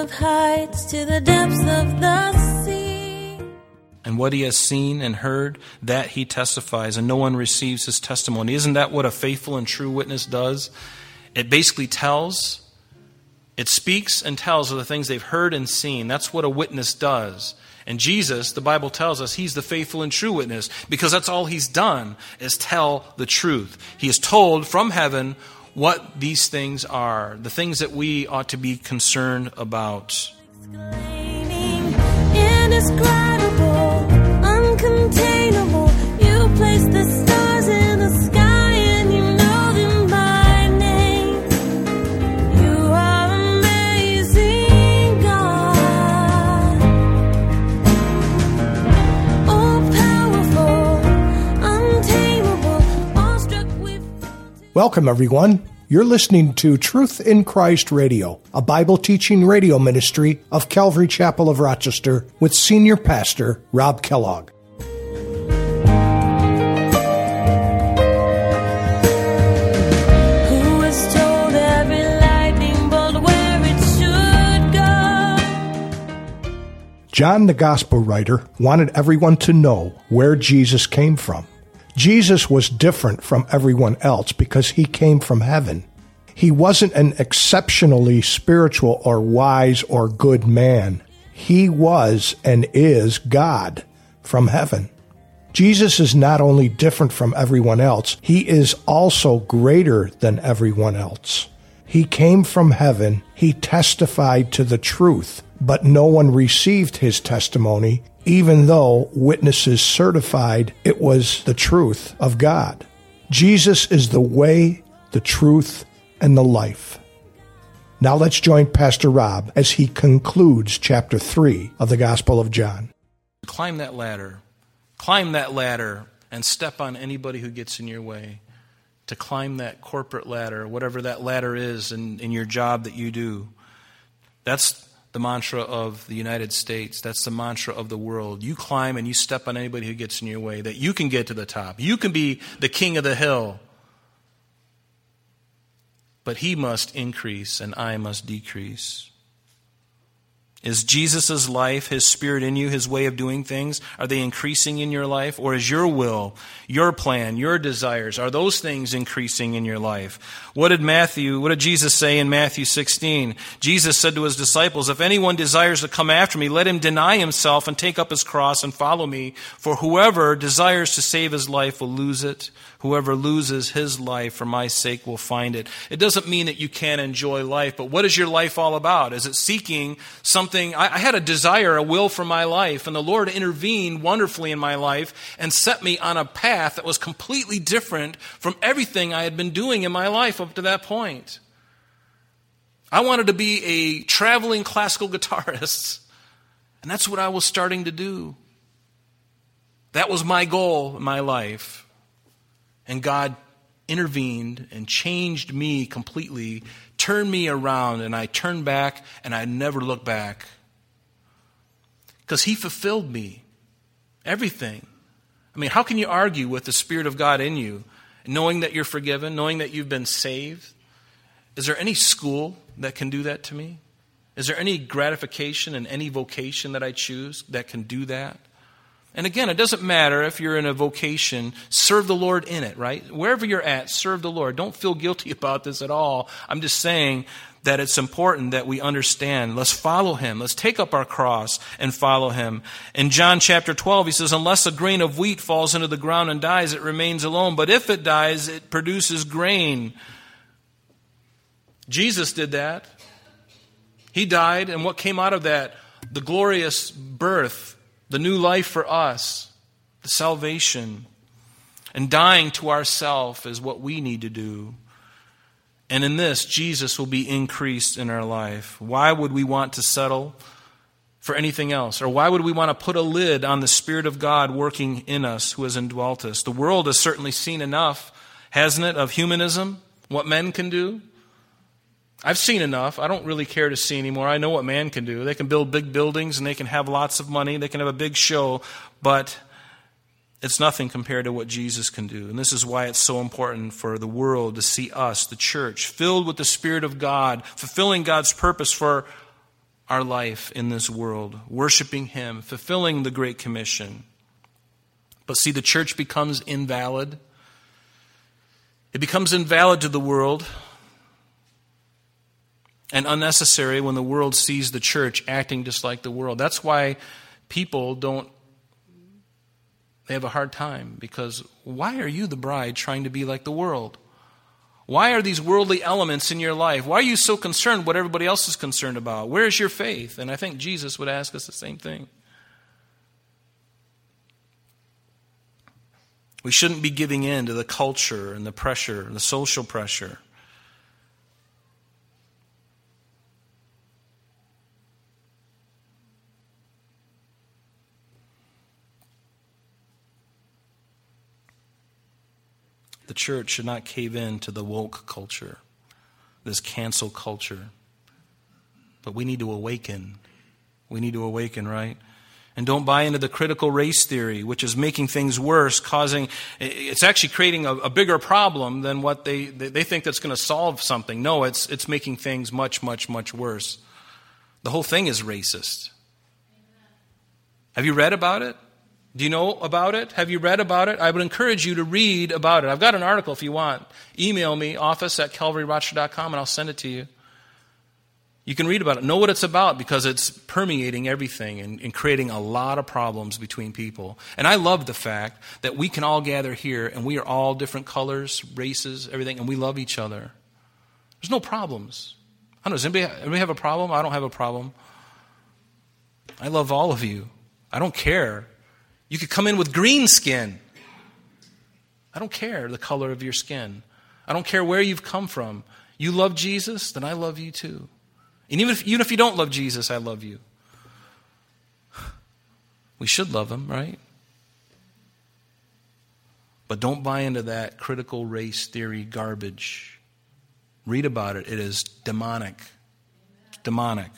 of heights to the depths of the sea. And what he has seen and heard, that he testifies, and no one receives his testimony. Isn't that what a faithful and true witness does? It basically tells, it speaks and tells of the things they've heard and seen. That's what a witness does. And Jesus, the Bible tells us, he's the faithful and true witness because that's all he's done is tell the truth. He has told from heaven what these things are, the things that we ought to be concerned about. Indescribable, uncontainable. Welcome, everyone. You're listening to Truth in Christ Radio, a Bible teaching radio ministry of Calvary Chapel of Rochester with Senior Pastor Rob Kellogg. Who was told every lightning bolt where it should go? John, the Gospel writer, wanted everyone to know where Jesus came from. Jesus was different from everyone else because he came from heaven. He wasn't an exceptionally spiritual or wise or good man. He was and is God from heaven. Jesus is not only different from everyone else, he is also greater than everyone else. He came from heaven, he testified to the truth, but no one received his testimony, even though witnesses certified it was the truth of God. Jesus is the way, the truth, and the life. Now let's join Pastor Rob as he concludes chapter 3 of the Gospel of John. Climb that ladder. Climb that ladder and step on anybody who gets in your way. To climb that corporate ladder, whatever that ladder is in, in your job that you do. That's the mantra of the United States. That's the mantra of the world. You climb and you step on anybody who gets in your way, that you can get to the top. You can be the king of the hill. But he must increase and I must decrease. Is Jesus' life, his spirit in you, his way of doing things, are they increasing in your life? Or is your will, your plan, your desires, are those things increasing in your life? What did Matthew, what did Jesus say in Matthew 16? Jesus said to his disciples, If anyone desires to come after me, let him deny himself and take up his cross and follow me. For whoever desires to save his life will lose it. Whoever loses his life for my sake will find it. It doesn't mean that you can't enjoy life, but what is your life all about? Is it seeking something? I, I had a desire, a will for my life, and the Lord intervened wonderfully in my life and set me on a path that was completely different from everything I had been doing in my life up to that point. I wanted to be a traveling classical guitarist, and that's what I was starting to do. That was my goal in my life. And God intervened and changed me completely, turned me around, and I turned back and I never looked back. Because He fulfilled me. Everything. I mean, how can you argue with the Spirit of God in you, knowing that you're forgiven, knowing that you've been saved? Is there any school that can do that to me? Is there any gratification in any vocation that I choose that can do that? And again, it doesn't matter if you're in a vocation, serve the Lord in it, right? Wherever you're at, serve the Lord. Don't feel guilty about this at all. I'm just saying that it's important that we understand. Let's follow him. Let's take up our cross and follow him. In John chapter 12, he says, Unless a grain of wheat falls into the ground and dies, it remains alone. But if it dies, it produces grain. Jesus did that. He died, and what came out of that? The glorious birth the new life for us, the salvation. And dying to ourself is what we need to do. And in this, Jesus will be increased in our life. Why would we want to settle for anything else? Or why would we want to put a lid on the Spirit of God working in us who has indwelt us? The world has certainly seen enough, hasn't it, of humanism, what men can do. I've seen enough. I don't really care to see anymore. I know what man can do. They can build big buildings and they can have lots of money. They can have a big show, but it's nothing compared to what Jesus can do. And this is why it's so important for the world to see us, the church, filled with the Spirit of God, fulfilling God's purpose for our life in this world, worshiping Him, fulfilling the Great Commission. But see, the church becomes invalid. It becomes invalid to the world and unnecessary when the world sees the church acting just like the world. That's why people don't, they have a hard time because why are you, the bride, trying to be like the world? Why are these worldly elements in your life? Why are you so concerned what everybody else is concerned about? Where is your faith? And I think Jesus would ask us the same thing. We shouldn't be giving in to the culture and the pressure, the social pressure. The church should not cave in to the woke culture, this cancel culture. But we need to awaken. We need to awaken, right? And don't buy into the critical race theory, which is making things worse, causing, it's actually creating a, a bigger problem than what they, they think that's going to solve something. No, it's, it's making things much, much, much worse. The whole thing is racist. Have you read about it? Do you know about it? Have you read about it? I would encourage you to read about it. I've got an article if you want. Email me, office at calvaryrochester.com, and I'll send it to you. You can read about it. Know what it's about because it's permeating everything and, and, creating a lot of problems between people. And I love the fact that we can all gather here and we are all different colors, races, everything, and we love each other. There's no problems. I don't know, does anybody, anybody have a problem? I don't have a problem. I love all of you. I don't care. You could come in with green skin. I don't care the color of your skin. I don't care where you've come from. You love Jesus, then I love you too. And even if, even if you don't love Jesus, I love you. We should love him, right? But don't buy into that critical race theory garbage. Read about it. It is demonic. Demonic.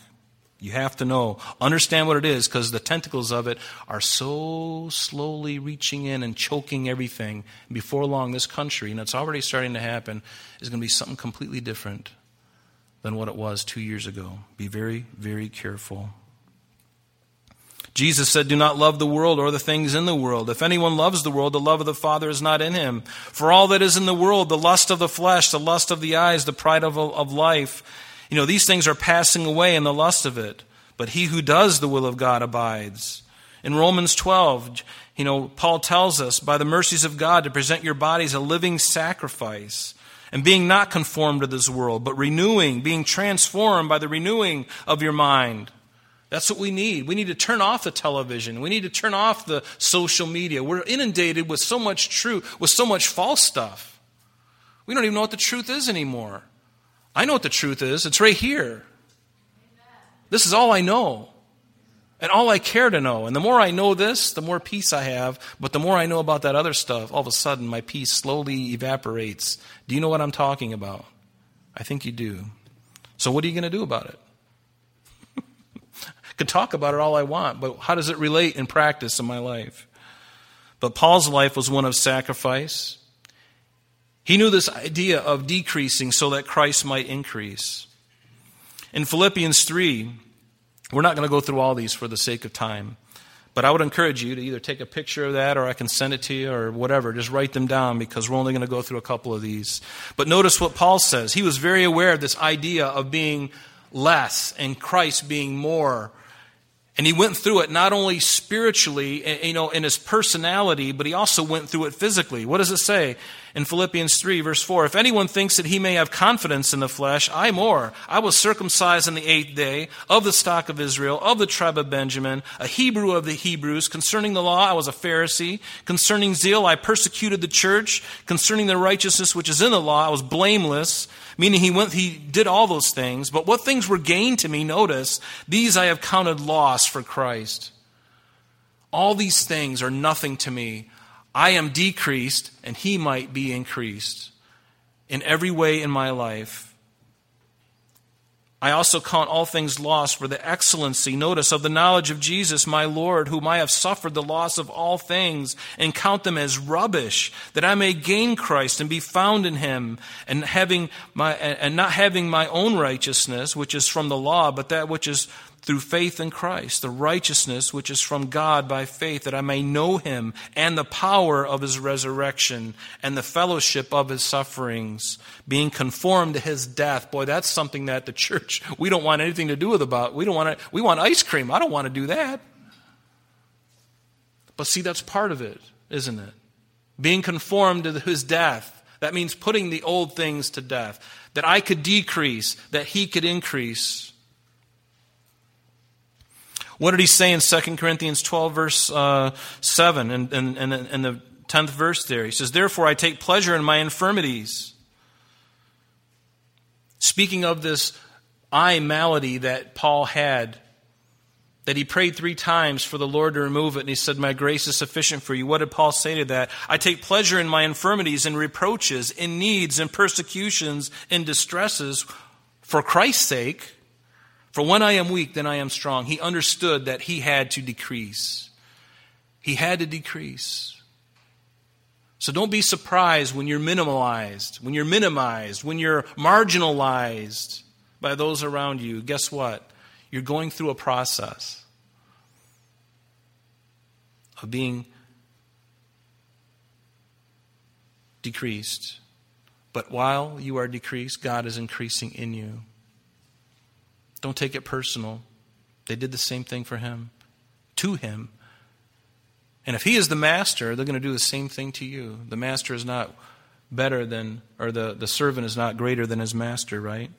You have to know, understand what it is, because the tentacles of it are so slowly reaching in and choking everything. Before long, this country, and it's already starting to happen, is going to be something completely different than what it was two years ago. Be very, very careful. Jesus said, Do not love the world or the things in the world. If anyone loves the world, the love of the Father is not in him. For all that is in the world, the lust of the flesh, the lust of the eyes, the pride of, of life, you know, these things are passing away in the lust of it. But he who does the will of God abides. In Romans 12, you know, Paul tells us, by the mercies of God, to present your bodies a living sacrifice and being not conformed to this world, but renewing, being transformed by the renewing of your mind. That's what we need. We need to turn off the television. We need to turn off the social media. We're inundated with so much truth, with so much false stuff. We don't even know what the truth is anymore. I know what the truth is. It's right here. This is all I know and all I care to know. And the more I know this, the more peace I have. But the more I know about that other stuff, all of a sudden my peace slowly evaporates. Do you know what I'm talking about? I think you do. So what are you going to do about it? I could talk about it all I want, but how does it relate in practice in my life? But Paul's life was one of sacrifice. He knew this idea of decreasing so that Christ might increase. In Philippians 3, we're not going to go through all these for the sake of time. But I would encourage you to either take a picture of that or I can send it to you or whatever. Just write them down because we're only going to go through a couple of these. But notice what Paul says. He was very aware of this idea of being less and Christ being more. And he went through it not only spiritually, eh, you know, in his personality, but he also went through it physically. What does it say in Philippians 3, verse 4? If anyone thinks that he may have confidence in the flesh, I more. I was circumcised on the eighth day, of the stock of Israel, of the tribe of Benjamin, a Hebrew of the Hebrews. Concerning the law, I was a Pharisee. Concerning zeal, I persecuted the church. Concerning the righteousness which is in the law, I was blameless meaning he went he did all those things but what things were gained to me notice these i have counted loss for christ all these things are nothing to me i am decreased and he might be increased in every way in my life. I also count all things lost for the excellency, notice, of the knowledge of Jesus, my Lord, whom I have suffered the loss of all things, and count them as rubbish, that I may gain Christ and be found in him, and having my and not having my own righteousness, which is from the law, but that which is through faith in Christ, the righteousness which is from God by faith, that I may know him and the power of his resurrection and the fellowship of his sufferings, being conformed to his death. Boy, that's something that the church, we don't want anything to do with about. We don't want to, we want ice cream. I don't want to do that. But see, that's part of it, isn't it? Being conformed to his death. That means putting the old things to death. That I could decrease, that he could increase. What did he say in 2 Corinthians 12, verse uh, 7, and, and, and, and the 10th verse there? He says, Therefore I take pleasure in my infirmities. Speaking of this eye malady that Paul had, that he prayed three times for the Lord to remove it, and he said, My grace is sufficient for you. What did Paul say to that? I take pleasure in my infirmities and reproaches, in needs and persecutions, in distresses, for Christ's sake. For when I am weak, then I am strong. He understood that he had to decrease. He had to decrease. So don't be surprised when you're minimalized, when you're minimized, when you're marginalized by those around you. Guess what? You're going through a process of being decreased. But while you are decreased, God is increasing in you. Don't take it personal. They did the same thing for him, to him. And if he is the master, they're going to do the same thing to you. The master is not better than, or the, the servant is not greater than his master, right?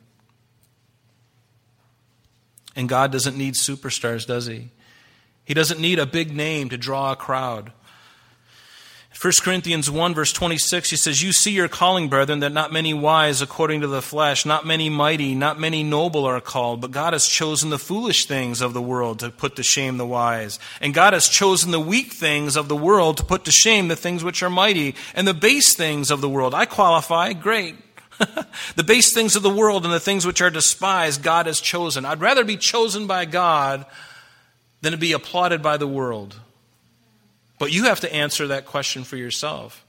And God doesn't need superstars, does he? He doesn't need a big name to draw a crowd. 1 Corinthians 1, verse 26, he says, You see your calling, brethren, that not many wise according to the flesh, not many mighty, not many noble are called, but God has chosen the foolish things of the world to put to shame the wise. And God has chosen the weak things of the world to put to shame the things which are mighty, and the base things of the world. I qualify, great. the base things of the world and the things which are despised, God has chosen. I'd rather be chosen by God than to be applauded by the world. But you have to answer that question for yourself.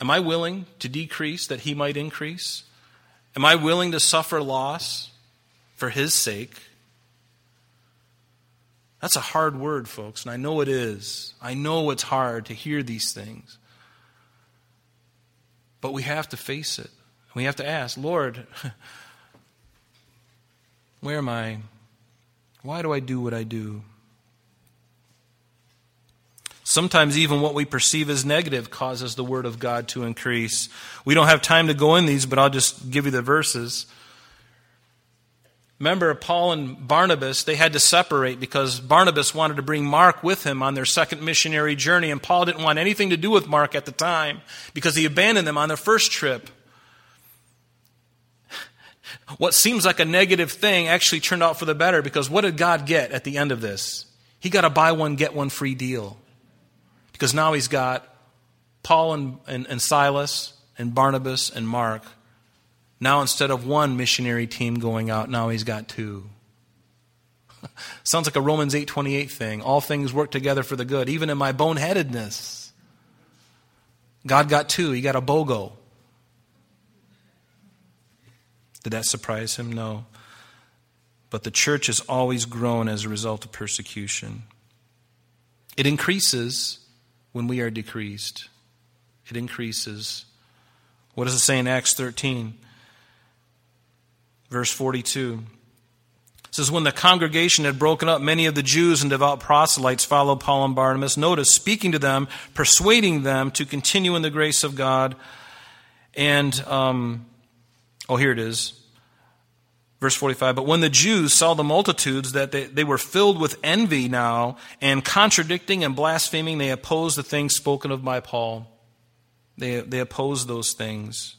Am I willing to decrease that he might increase? Am I willing to suffer loss for his sake? That's a hard word, folks, and I know it is. I know it's hard to hear these things. But we have to face it. We have to ask, Lord, where am I? Why do I do what I do? Sometimes even what we perceive as negative causes the Word of God to increase. We don't have time to go in these, but I'll just give you the verses. Remember, Paul and Barnabas, they had to separate because Barnabas wanted to bring Mark with him on their second missionary journey, and Paul didn't want anything to do with Mark at the time because he abandoned them on their first trip. What seems like a negative thing actually turned out for the better because what did God get at the end of this? He got a buy one, get one free deal. Because now he's got Paul and, and, and Silas and Barnabas and Mark. Now, instead of one missionary team going out, now he's got two. Sounds like a Romans 8:28 thing. All things work together for the good, even in my boneheadedness. God got two. He got a BOGO. Did that surprise him? No. But the church has always grown as a result of persecution. It increases when we are decreased. It increases. What does it say in Acts 13? Verse 42. It says, When the congregation had broken up, many of the Jews and devout proselytes followed Paul and Barnabas. Notice, speaking to them, persuading them to continue in the grace of God. And, um, oh, here it is. Verse 45 But when the Jews saw the multitudes, that they, they were filled with envy now, and contradicting and blaspheming, they opposed the things spoken of by Paul. They, they opposed those things.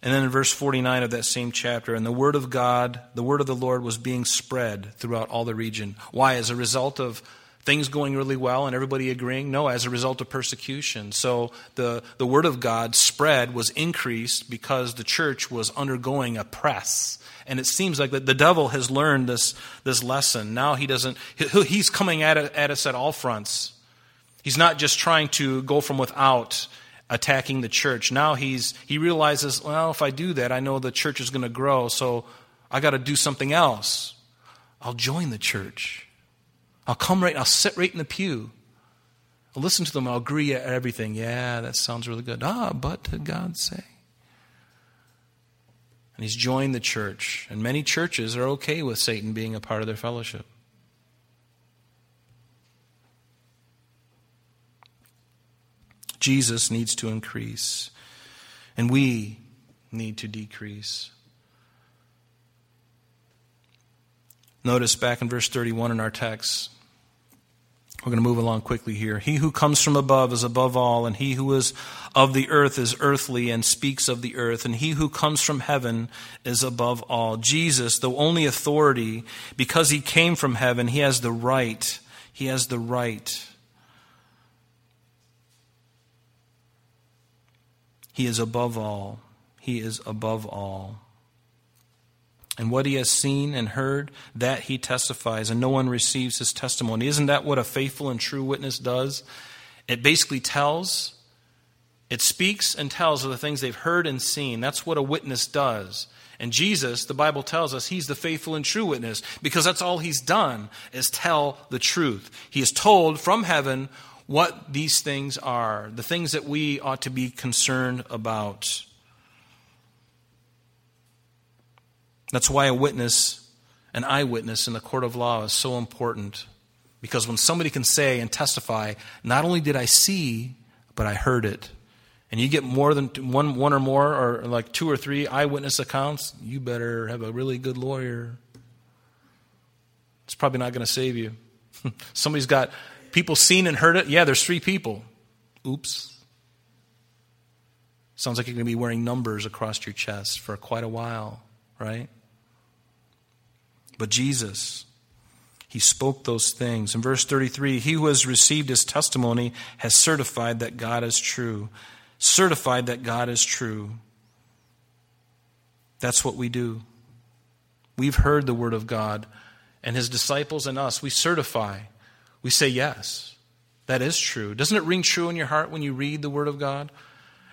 And then in verse 49 of that same chapter, and the word of God, the word of the Lord was being spread throughout all the region. Why? As a result of things going really well and everybody agreeing? No, as a result of persecution. So the, the Word of God spread was increased because the church was undergoing a press. And it seems like that the devil has learned this, this lesson. Now he doesn't, he's coming at, at us at all fronts. He's not just trying to go from without attacking the church. Now he's, he realizes, well, if I do that, I know the church is going to grow. So I got to do something else. I'll join the church. I'll come right, and I'll sit right in the pew. I'll listen to them, I'll agree at everything. Yeah, that sounds really good. Ah, but did God say? And he's joined the church. And many churches are okay with Satan being a part of their fellowship. Jesus needs to increase, and we need to decrease. Notice back in verse 31 in our text, we're going to move along quickly here. He who comes from above is above all, and he who is of the earth is earthly and speaks of the earth, and he who comes from heaven is above all. Jesus, the only authority, because he came from heaven, he has the right. He has the right. He is above all. He is above all. And what he has seen and heard, that he testifies, and no one receives his testimony. Isn't that what a faithful and true witness does? It basically tells, it speaks and tells of the things they've heard and seen. That's what a witness does. And Jesus, the Bible tells us, he's the faithful and true witness because that's all he's done is tell the truth. He has told from heaven what these things are, the things that we ought to be concerned about. That's why a witness, an eyewitness in the court of law is so important. Because when somebody can say and testify, not only did I see, but I heard it. And you get more than one, one or more, or like two or three eyewitness accounts, you better have a really good lawyer. It's probably not going to save you. Somebody's got people seen and heard it. Yeah, there's three people. Oops. Sounds like you're going to be wearing numbers across your chest for quite a while, right? But Jesus, he spoke those things. In verse 33, he who has received his testimony has certified that God is true. Certified that God is true. That's what we do. We've heard the word of God, and his disciples and us, we certify. We say, yes, that is true. Doesn't it ring true in your heart when you read the word of God?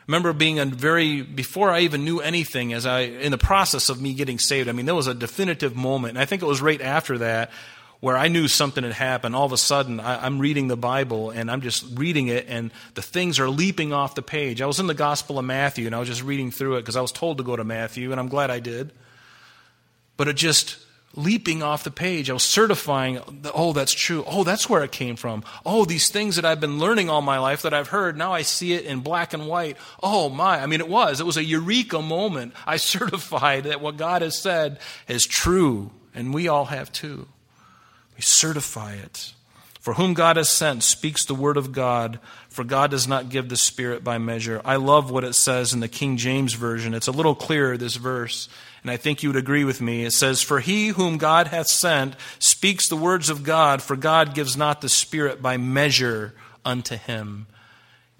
Remember being a very before I even knew anything as I in the process of me getting saved. I mean, there was a definitive moment, and I think it was right after that where I knew something had happened. All of a sudden, I, am reading the Bible and I'm just reading it, and the things are leaping off the page. I was in the Gospel of Matthew and I was just reading through it because I was told to go to Matthew, and I'm glad I did. But it just leaping off the page. I was certifying, oh, that's true. Oh, that's where it came from. Oh, these things that I've been learning all my life that I've heard, now I see it in black and white. Oh, my. I mean, it was. It was a eureka moment. I certified that what God has said is true, and we all have too. We certify it. For whom God has sent speaks the word of God, for God does not give the Spirit by measure. I love what it says in the King James Version. It's a little clearer, this verse and I think you would agree with me. It says, For he whom God hath sent speaks the words of God, for God gives not the Spirit by measure unto him.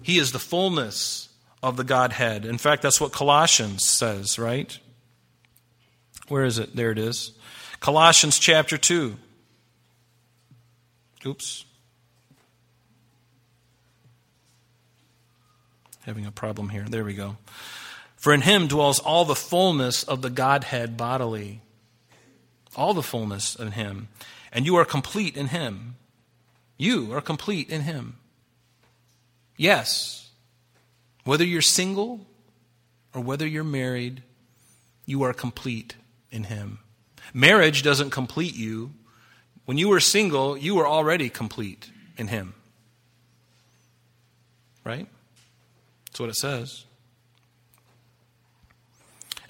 He is the fullness of the Godhead. In fact, that's what Colossians says, right? Where is it? There it is. Colossians chapter 2. Oops. Having a problem here. There we go. For in him dwells all the fullness of the Godhead bodily. All the fullness in him. And you are complete in him. You are complete in him. Yes, whether you're single or whether you're married, you are complete in him. Marriage doesn't complete you. When you were single, you were already complete in him. Right? That's what it says.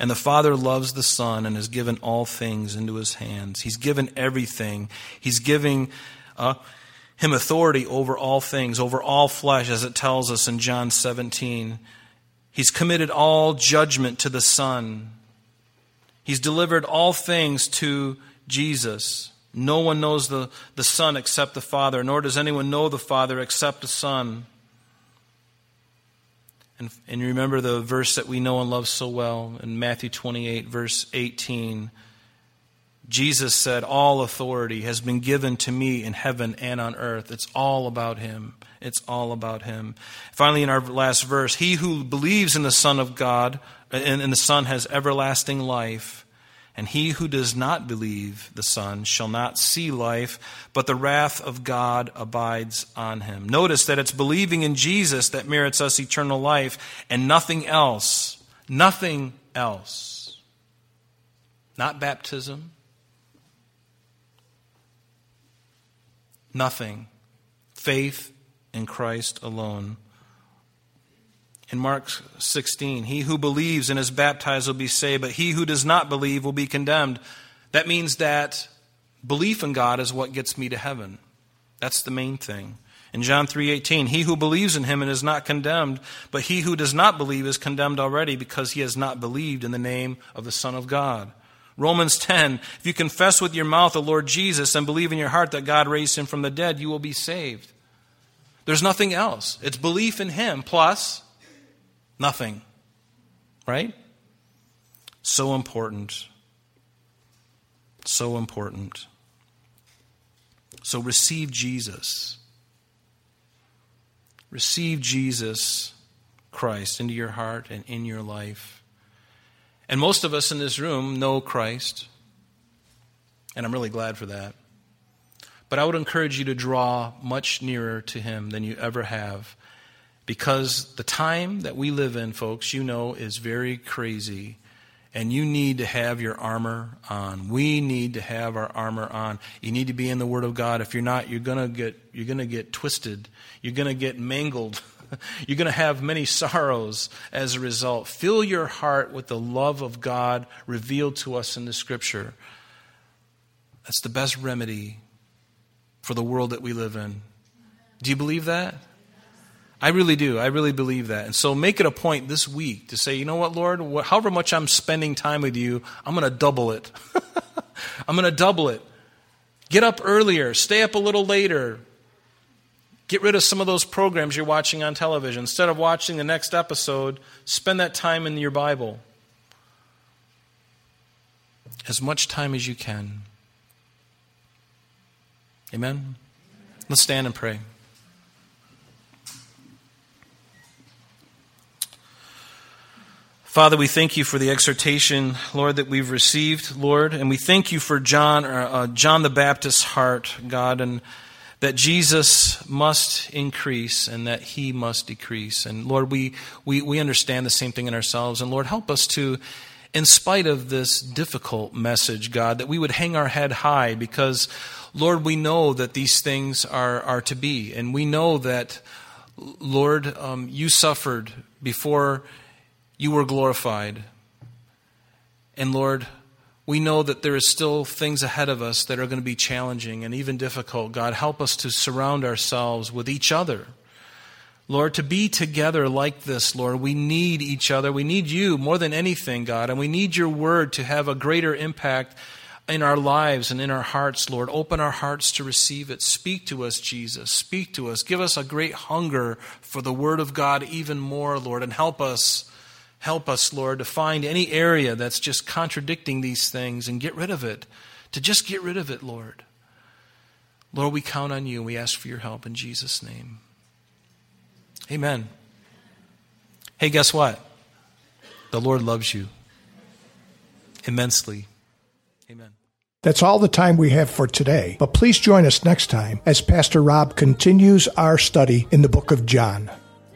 And the Father loves the Son and has given all things into his hands. He's given everything. He's giving uh, him authority over all things, over all flesh, as it tells us in John 17. He's committed all judgment to the Son. He's delivered all things to Jesus. No one knows the, the Son except the Father, nor does anyone know the Father except the Son. And, and remember the verse that we know and love so well in Matthew 28, verse 18. Jesus said, All authority has been given to me in heaven and on earth. It's all about Him. It's all about Him. Finally, in our last verse, He who believes in the Son of God and in the Son has everlasting life, And he who does not believe the Son shall not see life, but the wrath of God abides on him. Notice that it's believing in Jesus that merits us eternal life and nothing else. Nothing else. Not baptism. Nothing. Faith in Christ alone. In Mark 16, he who believes and is baptized will be saved, but he who does not believe will be condemned. That means that belief in God is what gets me to heaven. That's the main thing. In John 3:18, he who believes in him and is not condemned, but he who does not believe is condemned already because he has not believed in the name of the Son of God. Romans 10, if you confess with your mouth the Lord Jesus and believe in your heart that God raised him from the dead, you will be saved. There's nothing else. It's belief in him plus Nothing. Right? So important. So important. So receive Jesus. Receive Jesus Christ into your heart and in your life. And most of us in this room know Christ. And I'm really glad for that. But I would encourage you to draw much nearer to Him than you ever have because the time that we live in, folks, you know, is very crazy. And you need to have your armor on. We need to have our armor on. You need to be in the Word of God. If you're not, you're gonna get you're gonna get twisted. You're gonna get mangled. You're going to have many sorrows as a result. Fill your heart with the love of God revealed to us in the Scripture. That's the best remedy for the world that we live in. Do you believe that? I really do. I really believe that. And so make it a point this week to say, you know what, Lord, however much I'm spending time with you, I'm going to double it. I'm going to double it. Get up earlier, stay up a little later. Get rid of some of those programs you're watching on television. Instead of watching the next episode, spend that time in your Bible. As much time as you can. Amen? Let's stand and pray. Father, we thank you for the exhortation, Lord, that we've received, Lord, and we thank you for John, uh, John the Baptist's heart, God, and that Jesus must increase and that he must decrease. And Lord, we, we, we understand the same thing in ourselves. And Lord, help us to, in spite of this difficult message, God, that we would hang our head high because, Lord, we know that these things are, are to be. And we know that, Lord, um, you suffered before you were glorified. And Lord, we know that there is still things ahead of us that are going to be challenging and even difficult. God, help us to surround ourselves with each other. Lord, to be together like this, Lord, we need each other. We need you more than anything, God, and we need your word to have a greater impact in our lives and in our hearts, Lord. Open our hearts to receive it. Speak to us, Jesus. Speak to us. Give us a great hunger for the word of God even more, Lord, and help us Help us, Lord, to find any area that's just contradicting these things and get rid of it. To just get rid of it, Lord. Lord, we count on you and we ask for your help in Jesus' name. Amen. Hey, guess what? The Lord loves you immensely. Amen. That's all the time we have for today, but please join us next time as Pastor Rob continues our study in the book of John.